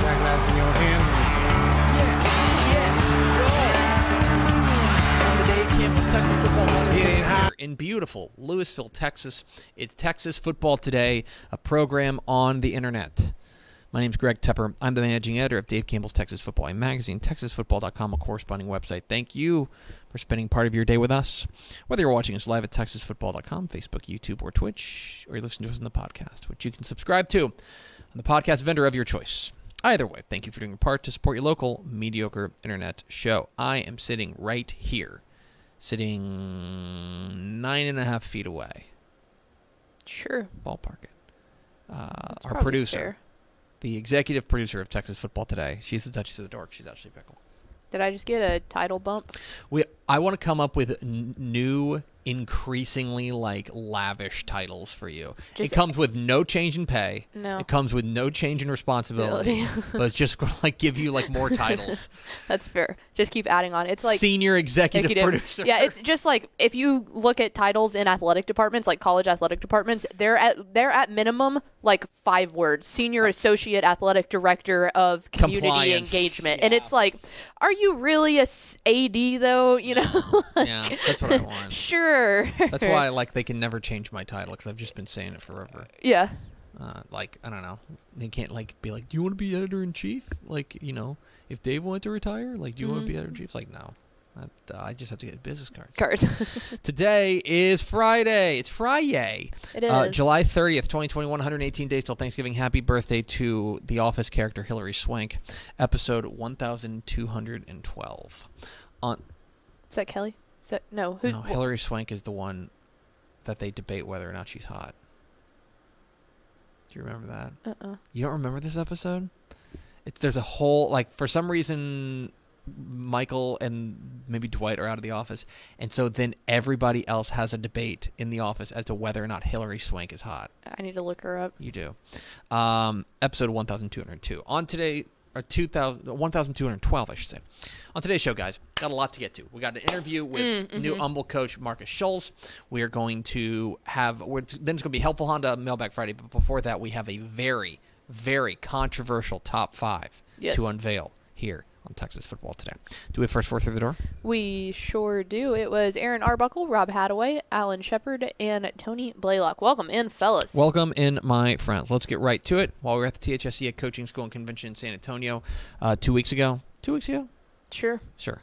Shot glass in your hand. Texas Football in beautiful Lewisville, Texas. It's Texas Football Today, a program on the internet. My name is Greg Tepper. I'm the managing editor of Dave Campbell's Texas Football and Magazine, TexasFootball.com, a corresponding website. Thank you for spending part of your day with us. Whether you're watching us live at TexasFootball.com, Facebook, YouTube, or Twitch, or you listen to us on the podcast, which you can subscribe to on the podcast vendor of your choice. Either way, thank you for doing your part to support your local mediocre internet show. I am sitting right here, sitting nine and a half feet away. Sure. Ballpark it. Uh, our producer, fair. the executive producer of Texas Football Today. She's the Duchess of the Dork. She's actually Pickle. Did I just get a title bump? We, I want to come up with n- new, increasingly like lavish titles for you. Just- it comes with no change in pay. No. It comes with no change in responsibility. but it's just to like give you like more titles. That's fair. Just keep adding on. It's like Senior executive, executive- producer. Yeah, it's just like if you look at titles in athletic departments, like college athletic departments, they're at they're at minimum like five words: senior associate athletic director of community Compliance. engagement, and it's like, are you really a AD though? You know? yeah, that's what I want. sure. That's why like they can never change my title because I've just been saying it forever. Yeah. Uh, like I don't know, they can't like be like, do you want to be editor in chief? Like you know, if Dave wanted to retire, like, do you want to be editor in chief? Like no, That, uh, I just have to get a business card. Cards. Today is Friday. It's Friday. It is. Uh, July 30th, 2021, 118 days till Thanksgiving. Happy birthday to The Office character Hilary Swank. Episode 1212. On Is that Kelly? That no? Who? no, Hilary Swank is the one that they debate whether or not she's hot. Do you remember that? Uh. uh You don't remember this episode? It's there's a whole like for some reason Michael and maybe Dwight are out of the office, and so then everybody else has a debate in the office as to whether or not Hilary Swank is hot. I need to look her up. You do. Um, episode 1202. On today, or 2000, 1212, I should say. On today's show, guys, got a lot to get to. We got an interview with mm, new mm-hmm. Humble coach Marcus Scholes. We are going to have, we're, then it's going to be Helpful Honda Mailbag Friday, but before that, we have a very, very controversial top five Yes. to unveil here on Texas Football today. Do we have first four through the door? We sure do. It was Aaron Arbuckle, Rob Hadaway, Alan Shepard, and Tony Blaylock. Welcome in, fellas. Welcome in, my friends. Let's get right to it. While we were at the THSCA Coaching School and Convention in San Antonio uh, two weeks ago, two weeks ago, Sure. Sure.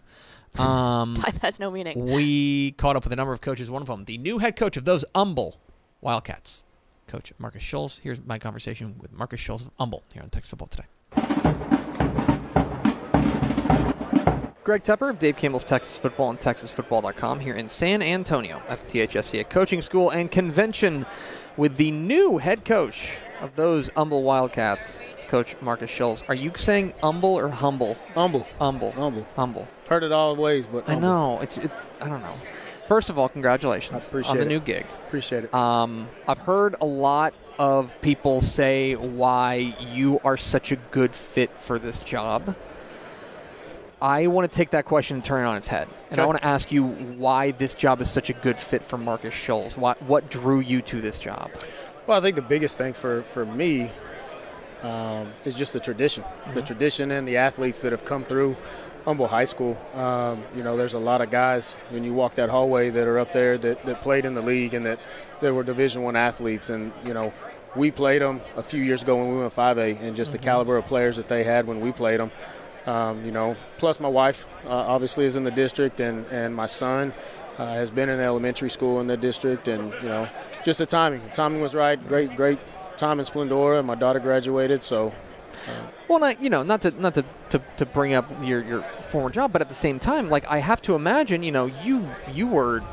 Um, Time has no meaning. we caught up with a number of coaches. One of them, the new head coach of those Humble Wildcats, Coach Marcus Scholes. Here's my conversation with Marcus Scholes of Humble here on Texas Football today. Greg Tepper of Dave Campbell's Texas Football and TexasFootball.com here in San Antonio at the THSCA Coaching School and Convention with the new head coach of those Humble Wildcats, it's Coach Marcus Scholes. Are you saying humble or humble? Humble. Humble. Humble. Humble. Heard it all ways, but I know. It's it's I don't know. First of all, congratulations I appreciate on the it. new gig. Appreciate it. Um, I've heard a lot of people say why you are such a good fit for this job. I want to take that question and turn it on its head, and I want to ask you why this job is such a good fit for Marcus Scholes. What what drew you to this job? Well, I think the biggest thing for, for me um, is just the tradition, the tradition and the athletes that have come through Humble High School. Um, you know, there's a lot of guys when you walk that hallway that are up there that, that played in the league and that, that were Division One athletes. And you know, we played them a few years ago when we went 5A, and just the caliber of players that they had when we played them. Um, you know, plus my wife uh, obviously is in the district, and, and my son uh, has been in elementary school in the district, and you know, just the timing. The timing was right. Great, great time in Splendora. My daughter graduated, so Well, not you know, not to not to, to, to bring up your, your former job, but at the same time, like I have to imagine, you know, you you were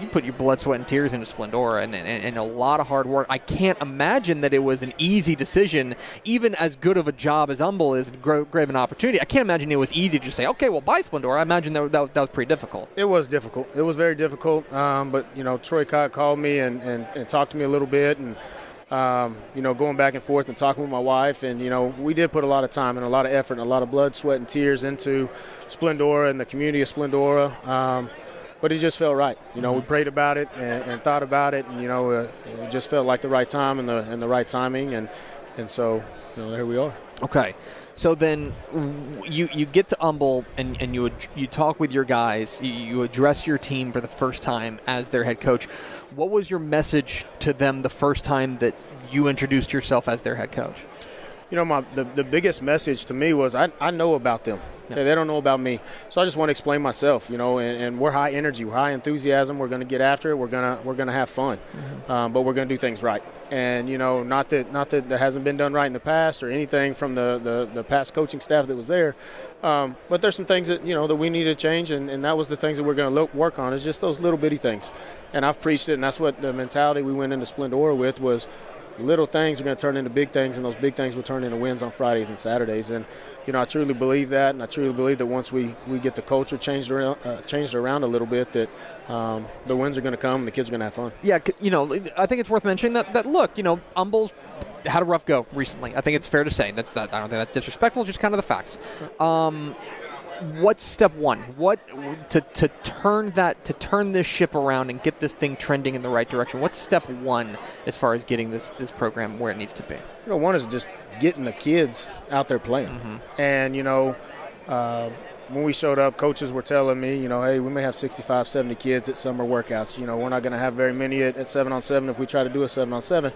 you put your blood, sweat, and tears into Splendora and, and, and a lot of hard work. I can't imagine that it was an easy decision, even as good of a job as Humble is, great an opportunity. I can't imagine it was easy to just say, okay, well, buy Splendora. I imagine that, that, that was pretty difficult. It was difficult. It was very difficult. Um, but you know, Troy Cott called me and, and, and talked to me a little bit, and um, you know, going back and forth and talking with my wife, and you know, we did put a lot of time and a lot of effort and a lot of blood, sweat, and tears into Splendora and the community of Splendora. Um, but it just felt right. You know, we prayed about it and, and thought about it, and you know, uh, it just felt like the right time and the and the right timing, and and so you know, here we are. Okay. So then you, you get to Humble and, and you you talk with your guys, you, you address your team for the first time as their head coach. What was your message to them the first time that you introduced yourself as their head coach? You know, my the, the biggest message to me was I, I know about them. Okay, they don't know about me. So I just want to explain myself, you know, and, and we're high energy, we're high enthusiasm, we're gonna get after it, we're gonna we're gonna have fun. Um, but we're gonna do things right. And, you know, not that not that that hasn't been done right in the past or anything from the, the, the past coaching staff that was there. Um, but there's some things that, you know, that we need to change and, and that was the things that we're gonna look, work on is just those little bitty things. And I've preached it and that's what the mentality we went into Splendora with was little things are going to turn into big things, and those big things will turn into wins on Fridays and Saturdays. And you know, I truly believe that, and I truly believe that once we, we get the culture changed around, uh, changed around a little bit, that um, the wins are going to come, and the kids are going to have fun. Yeah, you know, I think it's worth mentioning that, that look, you know, Humble's had a rough go recently. I think it's fair to say. That's not, I don't think that's disrespectful, just kind of the facts. Um, what's step one? What to, to turn that to turn this ship around and get this thing trending in the right direction? What's step one as far as getting this this program where it needs to be? You know, one is just getting the kids out there playing, and you know. Uh, when we showed up, coaches were telling me, you know, hey, we may have 65, 70 kids at summer workouts. You know, we're not going to have very many at, at seven on seven if we try to do a seven on seven.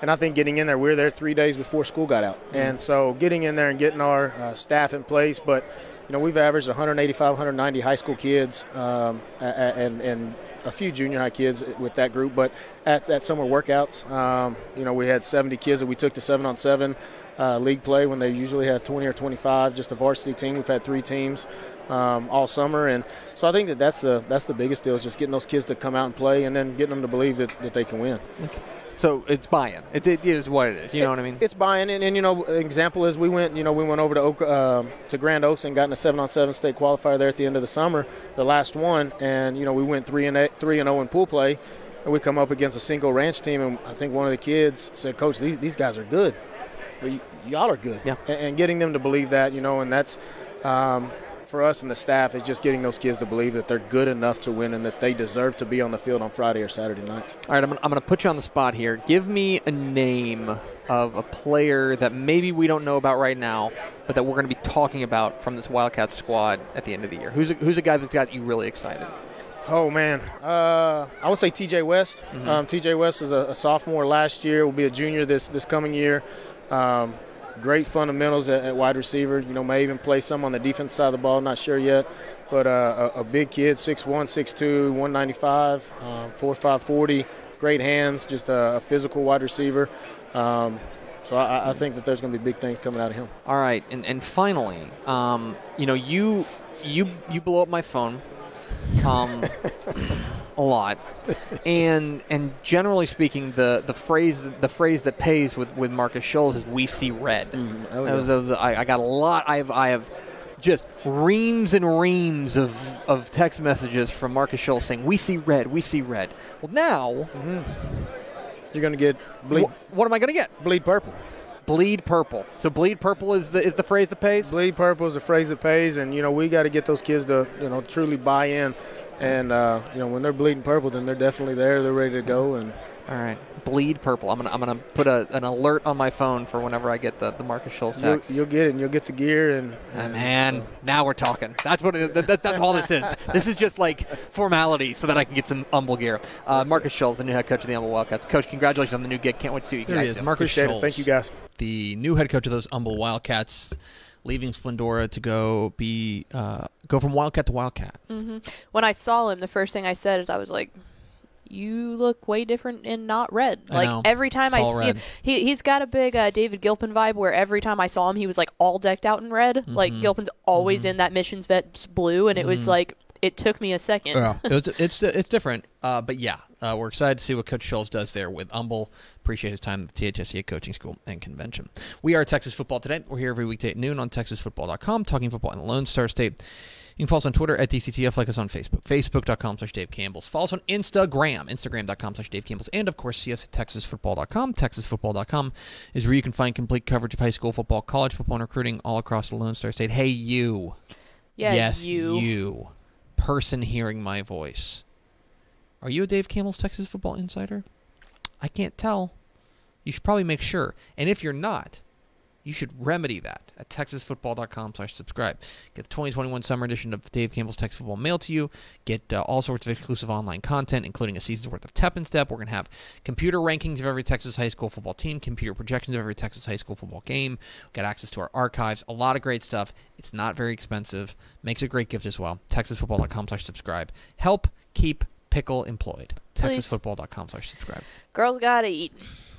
And I think getting in there, we were there three days before school got out. And so getting in there and getting our uh, staff in place, but you know, we've averaged 185, 190 high school kids um, and, and a few junior high kids with that group. But at, at summer workouts, um, you know, we had 70 kids that we took to seven on seven uh, league play when they usually have 20 or 25. Just a varsity team. We've had three teams um, all summer, and so I think that that's the that's the biggest deal is just getting those kids to come out and play, and then getting them to believe that, that they can win. So it's buy-in. It, it is what it is. You know what I mean? It's buying, and, and you know, example is we went, you know, we went over to Oak, um to Grand Oaks and got in a seven-on-seven state qualifier there at the end of the summer, the last one, and you know, we went three and eight, three and zero in pool play, and we come up against a Cinco Ranch team, and I think one of the kids said, "Coach, these these guys are good. Well, y- y'all are good." Yeah. And, and getting them to believe that, you know, and that's. Um, for us and the staff is just getting those kids to believe that they're good enough to win and that they deserve to be on the field on Friday or Saturday night. All right, I'm I'm gonna put you on the spot here. Give me a name of a player that maybe we don't know about right now, but that we're gonna be talking about from this Wildcat squad at the end of the year. Who's a, who's a guy that's got you really excited? Oh man, uh, I would say T.J. West. Um, T.J. West was a, a sophomore last year. Will be a junior this this coming year. Um, great fundamentals at, at wide receiver. You know, may even play some on the defense side of the ball. Not sure yet, but uh, a, a big kid, 6'1", 6'2", 195, um, 4'5", 40. Great hands. Just a, a physical wide receiver. Um, so I, I think that there's going to be big things coming out of him. All right, and and finally, um, you know, you you you blow up my phone, um, a lot, and and generally speaking, the the phrase the phrase that pays with with Marcus Scholes is "we see red." oh, That was- that was- I, I got a lot. I have I have just reams and reams of of text messages from Marcus Scholes saying "we see red, we see red." Well, now You're going to get bleed, wh- what am I going to get? bleed purple. Bleed purple. So bleed purple is the, is the phrase that pays. Bleed purple is the phrase that pays, and you know we got to get those kids to you know truly buy in, and uh, you know when they're bleeding purple, then they're definitely there, they're ready to go, and All right. Bleed purple. I'm gonna I'm gonna put a, an alert on my phone for whenever I get the, the Marcus Schultz You'll, text. you'll get it. and You'll get the gear and. And man, now we're talking. That's what it, that, that- that's all this is. This is just like formality so that I can get some Humble gear. Uh, Marcus Schultz, the new head coach of the Humble Wildcats. Coach, congratulations on the new gig. Can't wait to see you There he is. Marcus Appreciate Schultz. it. Thank you, guys. the new head coach of those Humble Wildcats, leaving Splendora to go be uh, go from Wildcat to Wildcat. When I saw him, the first thing I said is I was like, "You look way different in not red." I Like know. every time I Tall see him, he he's got a big uh, David Gilpin vibe. Where every time I saw him, he was like all decked out in red. Like Mm-hmm. Gilpin's always in that missions vets blue, and it was like it took me a second. it's it's it's different, uh, but yeah, uh, we're excited to see what Coach Schultz does there with Humble. Appreciate his time at the THSCA Coaching School and Convention. We are Texas Football Today. We're here every weekday at noon on TexasFootball.com, talking football in the Lone Star State. You can follow us on Twitter at DCTF, like us on Facebook, Facebook.com slash Dave Campbell's. Follow us on Instagram, Instagram.com slash Dave Campbell's, and of course, see us at TexasFootball.com. TexasFootball.com is where you can find complete coverage of high school football, college football, and recruiting all across the Lone Star State. Hey, you. Yeah, yes, you. you, person hearing my voice. Are you a Dave Campbell's Texas Football Insider? I can't tell. You should probably make sure. And if you're not, you should remedy that at texasfootball.com slash subscribe. Get the 2021 summer edition of Dave Campbell's Texas Football mailed to you. Get uh, all sorts of exclusive online content, including a season's worth of Tep and Step. We're going to have computer rankings of every Texas high school football team, computer projections of every Texas high school football game. Get access to our archives. A lot of great stuff. It's not very expensive. Makes a great gift as well. texasfootball.com slash subscribe. Help keep Pickle employed. Texasfootball.com slash subscribe. Girls gotta eat,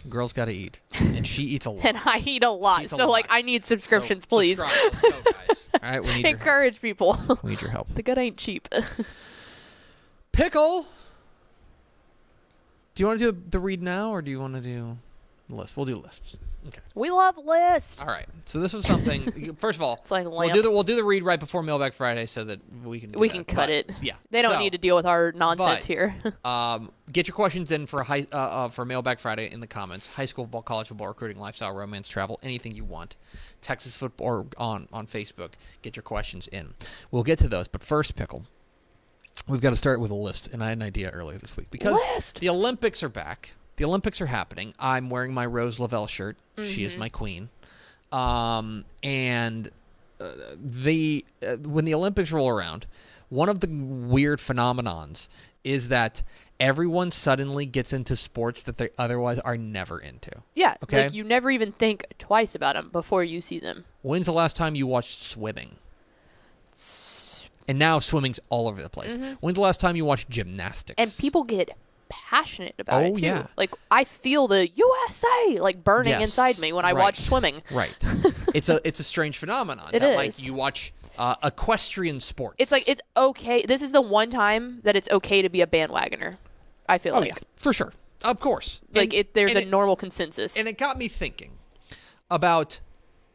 Girl's got to eat, and she eats a lot. and I eat a lot. Eats a so like. I need subscriptions, So, please. subscribe. Let's go, guys. All right, we need your help. Encourage people. We need your help. the good ain't cheap. Pickle. Do you want to do the read now, or do you want to do list? We'll do lists. Okay. we love lists. All right. So this was something. First of all, It's like a we'll lamp. do the we'll do the read right before Mailbag Friday, so that we can do we that. can cut But, it. Yeah. They don't So, need to deal with our nonsense but- here. Um, get your questions in for high uh, uh, for Mailbag Friday in the comments. High school football, college football, recruiting, lifestyle, romance, travel, anything you want. Texas football or on on Facebook. Get your questions in. We'll get to those, but first, pickle. We've got to start with a list, and I had an idea earlier this week because List? the Olympics are back. The Olympics are happening. I'm wearing my Rose Lavelle shirt. She is my queen. Um, and uh, the uh, when the Olympics roll around, one of the weird phenomenons is that everyone suddenly gets into sports that they otherwise are never into. yeah. Okay. Like you never even think twice about them before you see them. When's the last time you watched swimming? And now swimming's all over the place. When's the last time you watched gymnastics? Mm-hmm. And people get passionate about Oh, it too. yeah. Like I feel the USA like burning Yes, inside me when I right. watch swimming. Right. it's a it's a strange phenomenon. It that, Like you watch uh, equestrian sports. It's like it's okay. This is the one time that it's okay to be a bandwagoner. I feel oh like yeah, for sure, of course. like And- it. There's a normal consensus. and it got me thinking about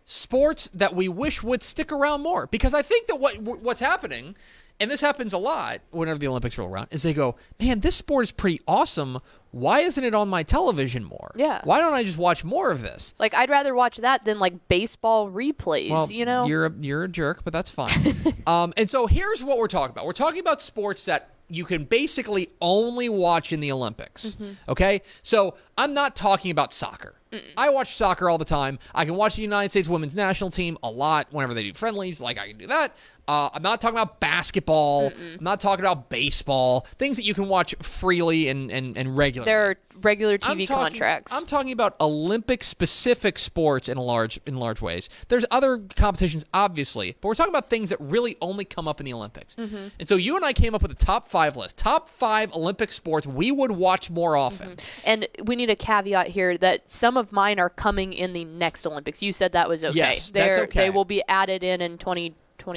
sports that we wish would stick around more because I think that what what's happening and this happens a lot whenever the Olympics roll around is they go, "Man, this sport is pretty awesome. Why isn't it on my television more? Yeah. Why don't I just watch more of this?" like I'd rather watch that than like baseball replays. Well, you know. you're a, you're a jerk, but that's fine. um, and so here's what we're talking about. We're talking about sports that you can basically only watch in the Olympics. Mm-hmm. Okay, so I'm not talking about soccer. I watch soccer all the time. I can watch the United States women's national team a lot whenever they do friendlies. Like I can do that. Uh, I'm not talking about basketball. I'm not talking about baseball. Things that you can watch freely and and, and regularly. there are regular TV I'm talking, contracts. I'm talking about Olympic specific sports in large in large ways. There's other competitions, obviously, but we're talking about things that really only come up in the Olympics. Mm-hmm. And so you and I came up with a top five list, top five Olympic sports we would watch more often. and we need a caveat here that some of mine are coming in the next Olympics. You said that was okay. Yes, that's They're, okay. They will be added in in 2024.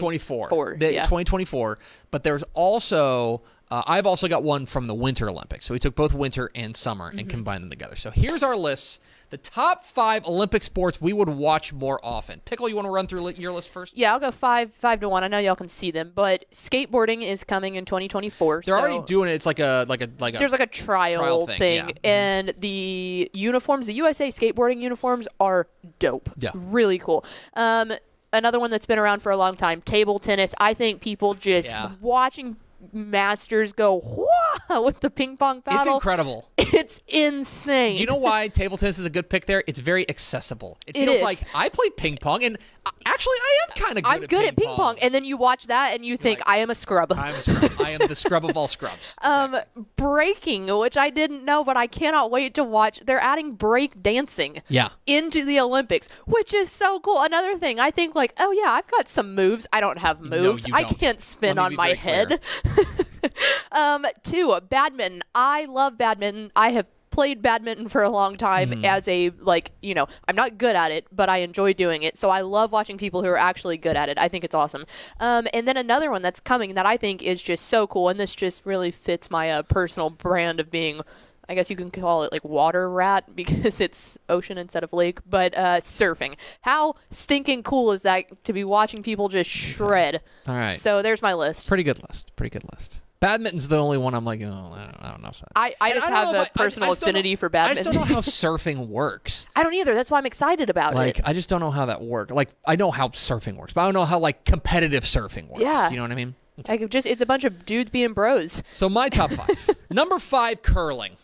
24. The- yeah. 2024. But there's also, uh, I've also got one from the Winter Olympics. So we took both winter and summer Mm-hmm. and combined them together. So here's our list the top five Olympic sports we would watch more often. Pickle, you want to run through li- your list first? Yeah, I'll go five five to one. I know y'all can see them, but skateboarding is coming in 2024. They're so already doing it. It's like a like a like a There's like a trial, trial thing, yeah. Mhm. and the uniforms, the USA skateboarding uniforms, are dope. Yeah. really cool. Um, another one that's been around for a long time, table tennis. I think people just Yeah. watching masters go, "Whoa!" with the ping pong paddle. It's incredible. It's insane. Do you know why table tennis is a good pick there? It's very accessible. It, It feels is. like I play ping pong, and uh, actually, I am kind of good I'm at good ping at ping pong. and then you watch that and you think like, I am a scrub. I'm a scrub. I am the scrub of all scrubs. Um, breaking, which I didn't know, but I cannot wait to watch. They're adding break dancing. Yeah. Into the Olympics, which is so cool. Another thing, I think like, oh yeah, I've got some moves. I don't have moves. you I don't. can't spin on my head. um, two, badminton. I love badminton. I have played badminton for a long time Mm-hmm. as a like you know i'm not good at it but i enjoy doing it so i love watching people who are actually good at it i think it's awesome um, and then another one that's coming that i think is just so cool and this just really fits my uh, personal brand of being I guess you can call it like water rat because it's ocean instead of lake, but uh, surfing. How stinking cool is that to be watching people just shred? All right. So there's my list. Pretty good list. Pretty good list. Badminton's the only one I'm like, oh, I don't, I don't know. I, I And just have a I- I- personal I affinity for I badminton. just don't know how surfing works. I don't either. That's why I'm excited about Like, it. Like, I just don't know how that works. Like, I know how surfing works, but I don't know how like competitive surfing works. Yeah. You know what I mean? I could just it's a bunch of dudes being bros. So my top five. Number five, curling.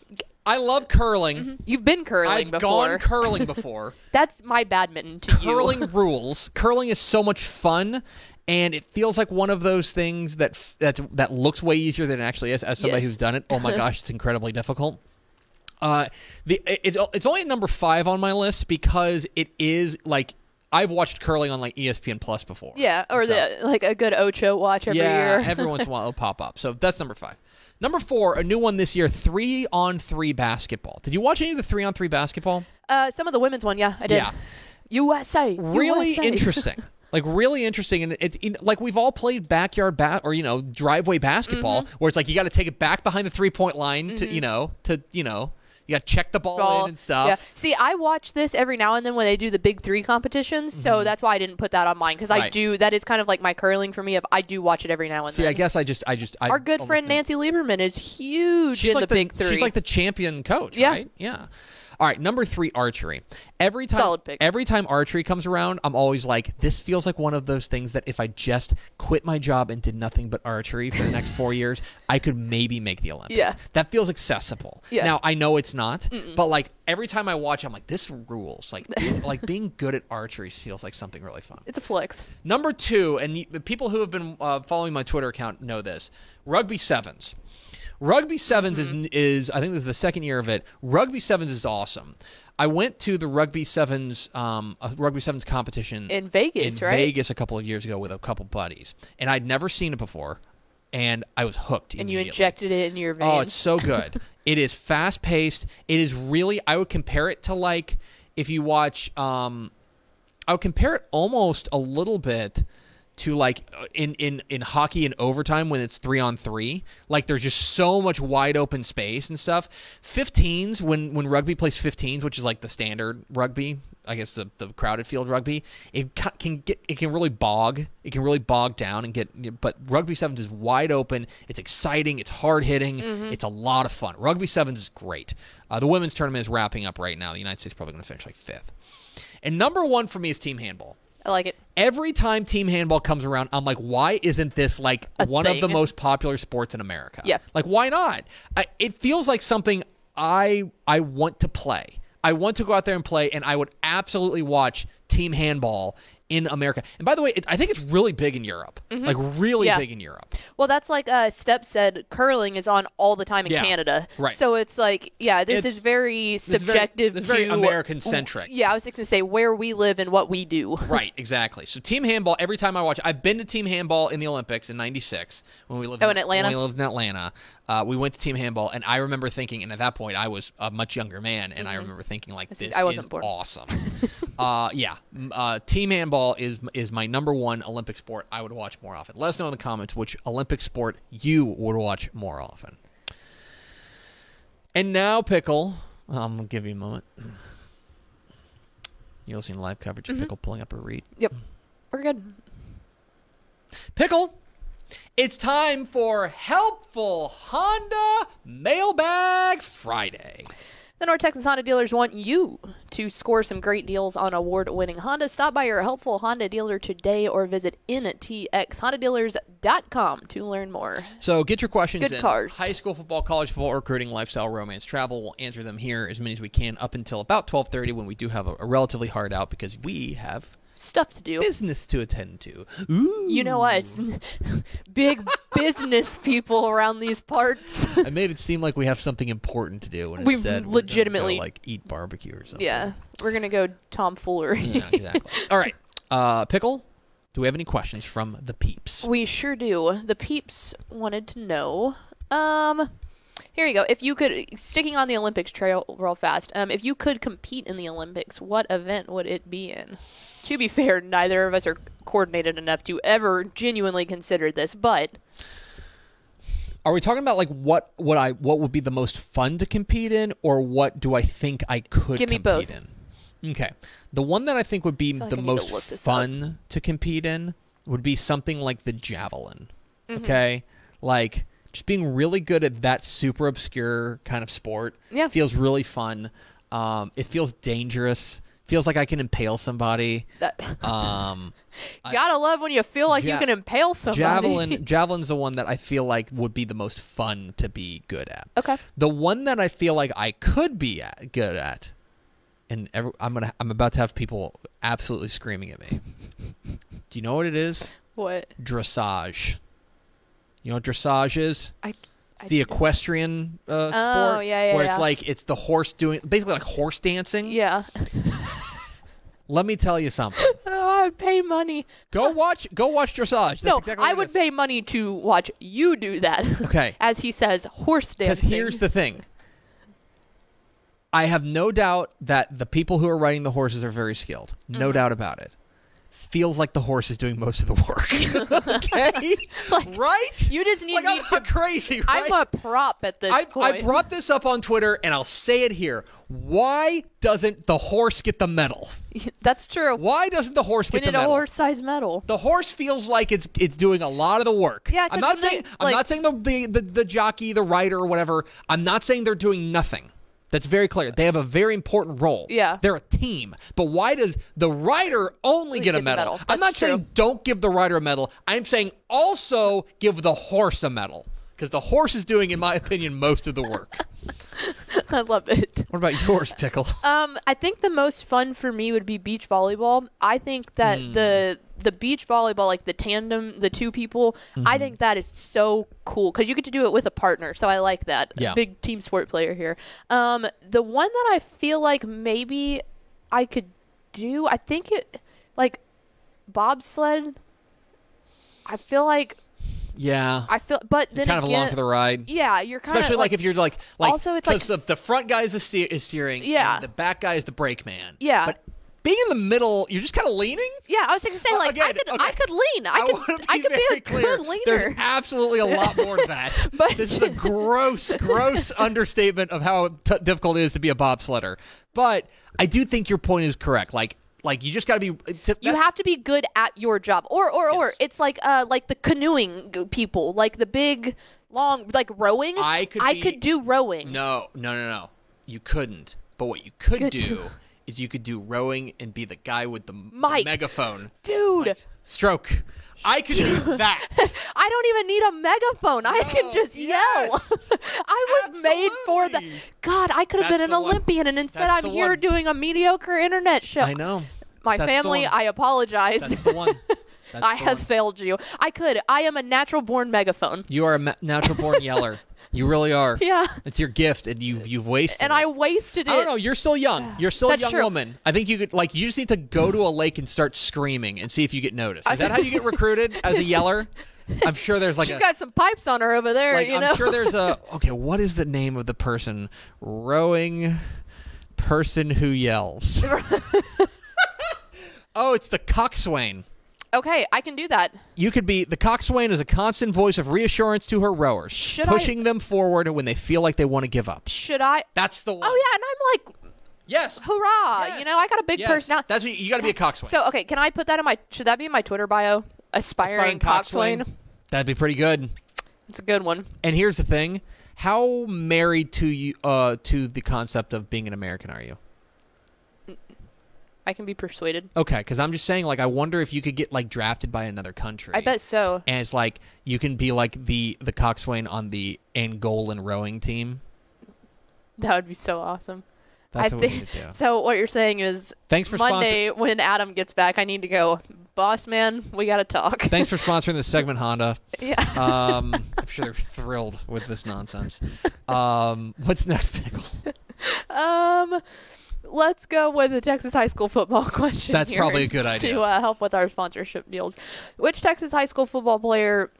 I love curling. You've been curling I've Mm-hmm. before. gone curling before. That's my badminton to curling you. rules. Curling is so much fun, and it feels like one of those things that f- that that looks way easier than it actually is. As somebody Yes. who's done it, oh my gosh, it's incredibly difficult. Uh, the it's it's only at number five on my list because it is like I've watched curling on like ESPN Plus before. Yeah, or So- the like a good Ocho watch every yeah, year. every once in a while it'll pop up. So that's number five. Number four, a new one this year: three on three basketball. Did you watch any of the three on three basketball? uh, some of the women's one, yeah, I did. Yeah. USA, really USA. interesting. Like really interesting, and it's in, like we've all played backyard bat or you know driveway basketball, Mm-hmm. where it's like you got to take it back behind the three point line to you know to you know you got to check the ball, Ball. in and stuff. Yeah. See, I watch this every now and then when they do the big three competitions, so that's why I didn't put that on mine because I Mm-hmm. Do. That is kind of like my curling for me. If I do watch it every now and See, then. See, I guess I just I just I Our good friend Nancy Lieberman is huge She's in like the big three. She's like the champion coach, Yeah. right? Yeah. All right, number three, archery. Every time, every time archery comes around, I'm always like, this feels like one of those things that if I just quit my job and did nothing but archery for the next four years, I could maybe make the Olympics. Yeah. that feels accessible. Yeah. Now I know it's not, but like every time I watch, I'm like, this rules. Like, being, like being good at archery feels like something really fun. it's a flex. Number two, and people who have been uh, following my Twitter account know this: rugby sevens. Rugby 7s Mm-hmm. is is I think this is the second year of it. Rugby sevens is awesome. I went to the rugby sevens um, a rugby sevens competition In Vegas, in right? Vegas a couple of years ago with a couple buddies, and I'd never seen it before, and I was hooked. And you injected it in your veins. Oh, it's so good. it is fast paced. It is really. I would compare it to like if you watch. Um, I would compare it almost a little bit to like uh, in in in hockey in overtime when it's three on three. Like there's just so much wide open space and stuff. 15s when when rugby plays 15s, which is like the standard rugby. I guess the, the crowded field rugby, it can get it can really bog. It can really bog down and get. But rugby sevens is wide open. It's exciting. It's hard hitting. It's a lot of fun. Rugby sevens is great. Uh, the women's tournament is wrapping up right now. The United States is probably going to finish like fifth. And number one for me is team handball. I like it. Every time team handball comes around, I'm like, why isn't this like A one of the most popular sports in America? Yeah. Like, why not? I, it feels like something I I want to play. I want to go out there and play, and I would absolutely watch team handball in America. And by the way, it, I think it's really big in Europe. Like really Mm-hmm. Yeah. big in Europe. Well, that's like uh, Step said. Curling is on all the time in Yeah, Canada, right. So it's like, yeah, this It's- is very subjective. it's very to- American-centric. Yeah, I was just gonna say where we live and what we do. Right, exactly. So team handball. Every time I watch, I've been to team handball in the Olympics in '96 when we lived Oh, in Atlanta? When we lived in Atlanta, uh, we went to team handball, and I remember thinking, and at that point, I was a much younger man, and I remember thinking, like, see, this Mm-hmm. I wasn't is born. awesome. uh, yeah, uh, team handball is is my number one Olympic sport. I would watch more often. Let us know in the comments which Olympic sport you would watch more often. And now, pickle. I'm gonna give you a moment. Listening to live coverage Mm-hmm. of Pickle pulling up a read. Yep, we're good. Pickle, it's time for Helpful Honda Mailbag Friday. The North Texas Honda dealers want you to score some great deals on award winning Honda. Stop by your helpful Honda dealer today or visit ntxhondadealers.com to learn more. So get your questions Good in. cars. High school football, college football, recruiting, lifestyle, romance, travel. We'll answer them here as many as we can up until about 12:30 when we do have a, a relatively hard out because we have Stuff to do. business to attend to. Ooh. You know what? Big business people around these parts. I made it seem like we have something important to do when We instead we're go, legitimately- like eat barbecue or something. yeah, we're gonna go tomfoolery. Yeah, exactly. All right. Uh, Pickle, do we have any questions from the peeps? We sure do. The peeps wanted to know. Um, here you go. If you could, sticking on the Olympics trail real fast. Um, if you could compete in the Olympics, what event would it be in? To be fair, neither of us are coordinated enough to ever genuinely consider this, but Are we talking about like what what I what would be the most fun to compete in, or what do I think I could Give me compete both. in? Okay, the one that I think would be like the I to most this fun to compete in would be something like the javelin. Mm-hmm. Okay, like just being really good at that super obscure kind of sport. Yeah. feels really fun. Um, it feels dangerous. Feels like I can impale somebody. that Um, gotta love when you feel like you can impale somebody. javelin javelin's the one that I feel like would be the most fun to be good at. okay. The one that I feel like I could be at, good at, and every, I'm gonna I'm about to have people absolutely screaming at me. Do you know what it is? What? Dressage. You know what dressage is? I. It's the equestrian uh, sport Oh, yeah, yeah, where it's yeah. like it's the horse doing basically like horse dancing. Yeah. Let me tell you something. Oh, I would pay money. Go watch go watch dressage. That's no, exactly I would pay money to watch you do that. Okay. As he says, horse dancing. Because here's the thing. I have no doubt that the people who are riding the horses are very skilled. No Mm-hmm. doubt about it. Feels like the horse is doing most of the work. okay? Like, right? You just need like, me I'm to. crazy, right? I'm a prop at this I, point. I brought this up on Twitter, and I'll say it here. Why doesn't the horse get the medal? That's true. Why doesn't the horse we get the need a horse-sized medal. The horse feels like it's it's doing a lot of the work. Yeah, I'm not saying they, I'm not saying the, the the the jockey, the rider, or whatever. I'm not saying they're doing nothing. That's very clear. They have a very important role. Yeah. they're a team. But why does the rider only We get a medal? medal. I'm not true. saying don't give the rider a medal. I'm saying also give the horse a medal because the horse is doing, in my opinion, most of the work. I love it. what about yours, Pickle? Um, I think the most fun for me would be beach volleyball. I think that Hmm. the the beach volleyball, like the tandem, the two people, Mm-hmm. I think that is so cool because you get to do it with a partner. So I like that. Yeah. Big team sport player here. Um, the one that I feel like maybe I could do, I think it like bobsled. I feel like yeah, I feel, but you're kind of again, along for the ride. Yeah, you're kind Especially of like, if you're like like Also, it's like- the, front guy is the steer, is steering, Yeah. and the back guy is the brake man. Yeah. but being in the middle, you're just kind of leaning. Yeah, I was gonna say Well, like I again, could okay. I could lean. I, wanna could I could be a clear. good leaner. There's absolutely a lot more to that. But- this is a gross, gross understatement of how t- difficult it is to be a bobsledder. But I do think your point is correct. Like, like you just got to be. To, you have to be good at your job, or or or it's like uh like the canoeing people, like the big long like rowing. I could I be- could do rowing. No, no, no, no. You couldn't. But what you could Good. do is you could do rowing and be the guy with the, the megaphone. Dude, Like, stroke. I could do that. I don't even need a megaphone. I can just yes. yell. I was made for that. God, I could have been an the one. Olympian, and instead That's I'm here one. doing a mediocre internet show. I know. My That's family. I apologize. That's the one. That's I the have one. failed you. I could. I am a natural born megaphone. You are a ma- natural born yeller. You really are. Yeah. It's your gift, and you've you've wasted. And it. I wasted it. I don't know. You're still young. You're still That's a young true. woman. I think you could like. You just need to go to a lake and start screaming and see if you get noticed. Is that how you get recruited as a yeller? I'm sure there's like She's a. got some pipes on her over there, like, you I'm know. sure there's a. Okay, what is the name of the person rowing person who yells? oh, it's the coxswain. Okay, I can do that. You could be the coxswain is a constant voice of reassurance to her rowers, Should I- pushing them forward when they feel like they want to give up. Should I? That's the one. Oh yeah, and I'm like, Yes. hurrah! Yes. You know, I got a big yes. personality. That's what you, got to be a coxswain. So okay, can I put that in my? Should that be in my Twitter bio? Aspiring, coxswain. That'd be pretty good. It's a good one. And here's the thing: how married to you uh, to the concept of being an American are you? I can be persuaded. Okay, because I'm just saying, like, I wonder if you could get like drafted by another country. I bet so. And it's like you can be like the the coxswain on the Angolan rowing team. That would be so awesome. That's I what we think need to do. so. What you're saying is Thanks for Monday when Adam gets back, I need to go. Boss man, we got to talk. Thanks for sponsoring this segment, Honda. yeah. Um, I'm sure they're thrilled with this nonsense. Um, what's next, Pickle? Um, let's go with the Texas high school football question. That's probably a good idea. to uh, help with our sponsorship deals. Which Texas high school football player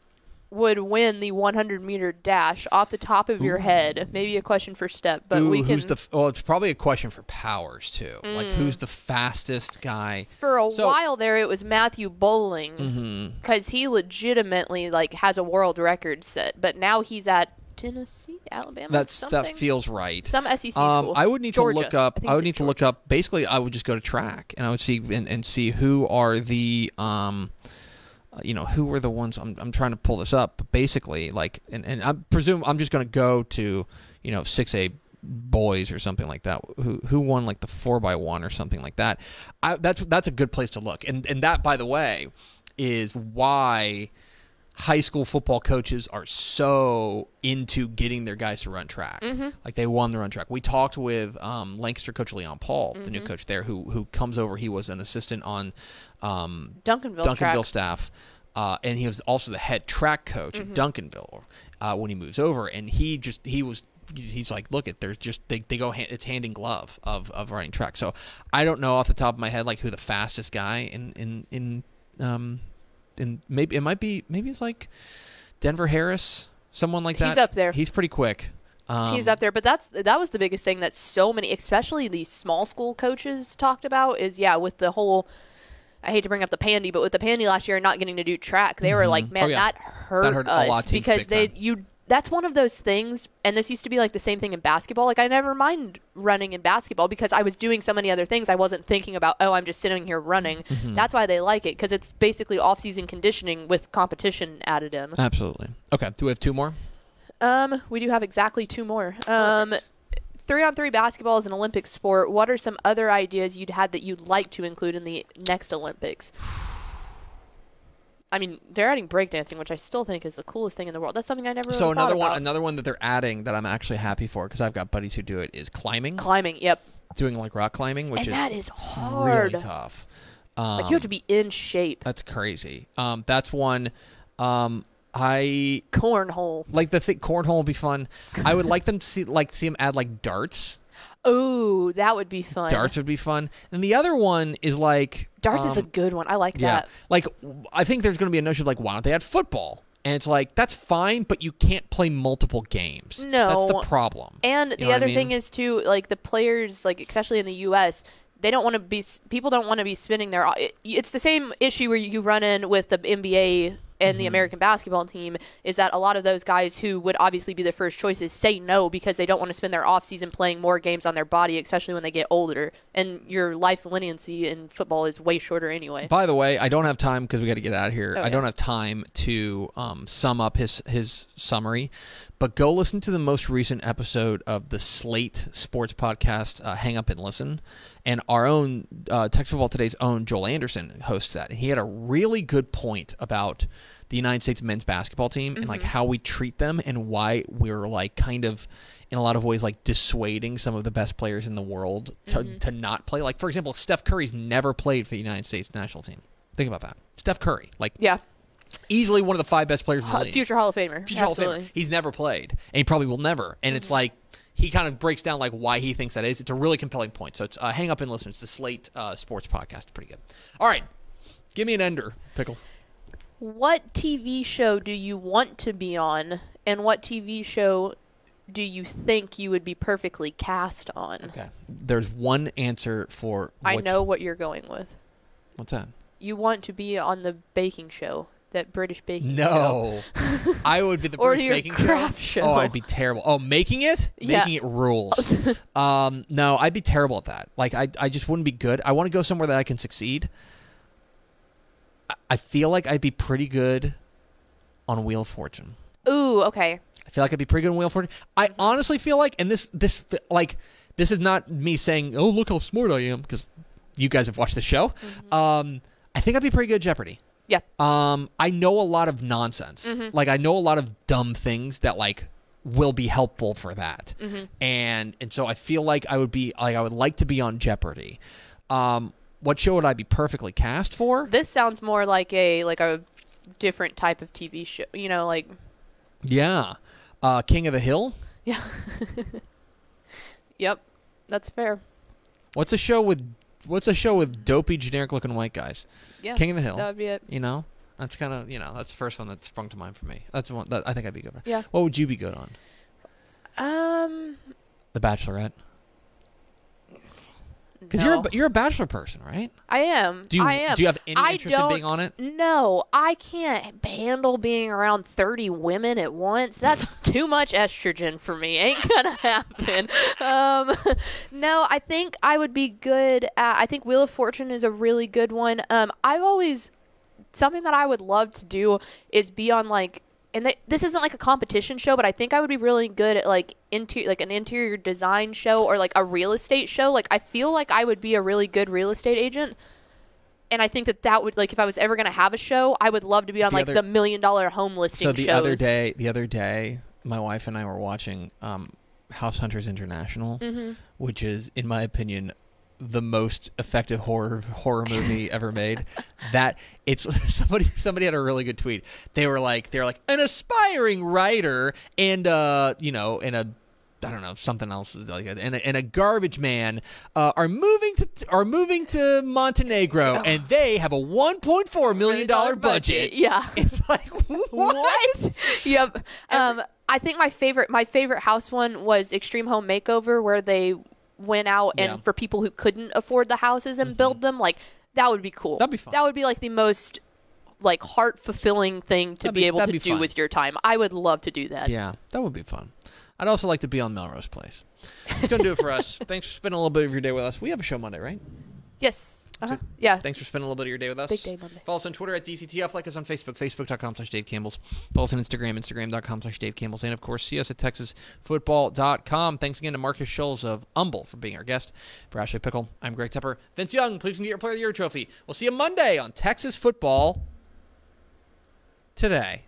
would win the 100 meter dash off the top of your head? Maybe a question for Step, but Ooh, we can. who's the? Well, it's probably a question for powers too. Like, Mm. who's the fastest guy? for a So- while there, it was Matthew Boling Mm-hmm. because he legitimately like has a world record set, but now he's at Tennessee, Alabama. That's something? that feels right. some SEC Um, school. I would need Georgia. to look up. think I, would need to look up. Basically, I would just go to track and I would see and, and see who are the um, uh, you know, who were the ones. I'm I'm trying to pull this up. But basically, like, and and I presume I'm just going to go to you know six A boys or something like that. Who who won like the four by one or something like that. I, that's that's a good place to look. And and that by the way is why high school football coaches are so into getting their guys to run track. Mm-hmm. Like they won the run track. We talked with um, Lancaster coach Leon Paul, the new Mm-hmm. coach there, who who comes over. He was an assistant on um, Duncanville. Duncanville track. staff, uh, and he was also the head track coach Mm-hmm. at Duncanville uh, when he moves over. And he just he was he's like, look at there's just they, they go hand, it's hand in glove of of running track. So I don't know off the top of my head like who the fastest guy in in in um in maybe it might be maybe it's like Denver Harris, someone like that. He's up there. He's pretty quick. Um, He's up there, but that's that was the biggest thing that so many, especially these small school coaches, talked about. Is yeah, with the whole. I hate to bring up the pandy, but with the pandy last year and not getting to do track, they were like, "Man, Oh, yeah. that hurt, hurt a us because they time. you." That's one of those things, and this used to be like the same thing in basketball. Like I never mind running in basketball because I was doing so many other things. I wasn't thinking about, oh, I'm just sitting here running. Mm-hmm. That's why they like it because it's basically off-season conditioning with competition added in. Absolutely. Okay. Do we have two more? Um, we do have exactly two more. Um, three on three basketball is an Olympic sport. What are some other ideas you'd had that you'd like to include in the next Olympics? I mean, they're adding breakdancing, which I still think is the coolest thing in the world. That's something I never. so really another one, another one that they're adding that I'm actually happy for because I've got buddies who do it is climbing, climbing. Yep, doing like rock climbing, which and is that is hard. really tough. Um, Like you have to be in shape. That's crazy. Um, that's one. Um, I Cornhole. like the thing. Cornhole would be fun. I would like them to see like see them add like darts. Ooh, that would be fun. Darts would be fun. And the other one is like Darts is a um, good one. I like yeah. that. Like I think there's going to be a notion of like why don't they add football? And it's like that's fine, but you can't play multiple games. No, that's the problem. And You the what I other mean? thing is too, like the players, like especially in the U.S., they don't want to be. People don't want to be spending their. It, it's the same issue where you run in with the NBA and Mm-hmm. the American basketball team is that a lot of those guys who would obviously be the first choices say no because they don't want to spend their off season playing more games on their body, especially when they get older. And your life leniency in football is way shorter anyway. By the way, I don't have time because we got to get out of here. Oh, I don't have time to um, sum up his his summary, but go listen to the most recent episode of the Slate Sports Podcast, uh, Hang Up and Listen, and our own uh, Texas Football Today's own Joel Anderson hosts that, and he had a really good point about the United States men's basketball team and like Mm-hmm. how we treat them and why we're like kind of in a lot of ways like dissuading some of the best players in the world to, Mm-hmm. to not play. Like for example steph curry's never played for the united states national team. Think about that. Steph curry like Yeah, easily one of the five best players in the league. future Hall of Famer. Future Hall of Famer. He's never played and he probably will never. And Mm-hmm. it's like he kind of breaks down like why he thinks that is. It's a really compelling point. So it's uh, hang up and listen. It's the slate uh, sports podcast. Pretty good. All right. Give me an ender pickle What TV show do you want to be on, and what TV show do you think you would be perfectly cast on? okay there's one answer for I know what you're going with. what's that You want to be on the baking show, that British baking show. No, I would be the British Or your baking craft show. show. Oh, I'd be terrible. Oh, making it, Yeah. making it rules. um, no, I'd be terrible at that. Like, I, I just wouldn't be good. I want to go somewhere that I can succeed. I, feel like I'd be pretty good on Wheel of Fortune. Ooh, okay. I feel like I'd be pretty good on Wheel of Fortune. I honestly feel like, and this this like this is not me saying, "Oh, look how smart I am," because you guys have watched the show. Um, I think I'd be pretty good at Jeopardy. Yeah. Um, I know a lot of nonsense. Like I know a lot of dumb things that like will be helpful for that. And and so I feel like I would be like I would like to be on Jeopardy. Um, what show would I be perfectly cast for? This sounds more like a like a different type of TV show. You know, like Yeah. Uh, King of the Hill. yeah. yep, that's fair. What's a show with What's a show with dopey generic looking white guys? Yeah, King of the Hill. That would be it. You know, that's kind of you know that's the first one that sprung to mind for me. That's the one that I think I'd be good for. Yeah. What would you be good on? Um, The Bachelorette. Because you're a, you're a Bachelor person, right? I am. Do you I am. do you have any I interest in being on it? No, I can't handle being around 30 women at once. That's too much estrogen for me. Ain't gonna happen. Um, no, I think I would be good at, I think Wheel of Fortune is a really good one. Um, I've always, something that I would love to do is be on like, and th- this isn't like a competition show, but I think I would be really good at like interior, like an interior design show or like a real estate show. Like I feel like I would be a really good real estate agent and I think that that would like if I was ever gonna have a show, I would love to be on The like other- the million dollar home listing So the shows. other day, the other day, my wife and I were watching um, House Hunters International, Mm-hmm. which is, in my opinion, the most effective horror horror movie ever made. That it's somebody somebody had a really good tweet. They were like they were like an aspiring writer and uh you know and a I don't know something else is like and a, and a garbage man uh, are moving to are moving to Montenegro and they have a 1.4 million dollar budget. Yeah. It's like what? yep. Um, I think my favorite my favorite house one was Extreme Home Makeover, where they went out and Yeah. Mm-hmm. for people who couldn't afford the houses and build them, like that would be cool. That'd be fun. That would be like the most like heart fulfilling thing to be, be- able to be do fun. with your time. I would love to do that. Yeah, that would be fun. I'd also like to be on Melrose Place. It's going to do it for us. Thanks for spending a little bit of your day with us. We have a show Monday, right? Yes. Uh-huh. Yeah. Thanks for spending a little bit of your day with us. Big day Monday. Follow us on Twitter at DCTF. Like us on Facebook, facebook.com slash Dave Campbell's. Follow us on Instagram, instagram.com slash Dave Campbell's. And, of course, see us at texasfootball.com. Thanks again to Marcus Scholes of Humble for being our guest. For Ashley Pickle, I'm Greg Tepper. Vince Young, please get your Player of the Year trophy. We'll see you Monday on Texas Football Today.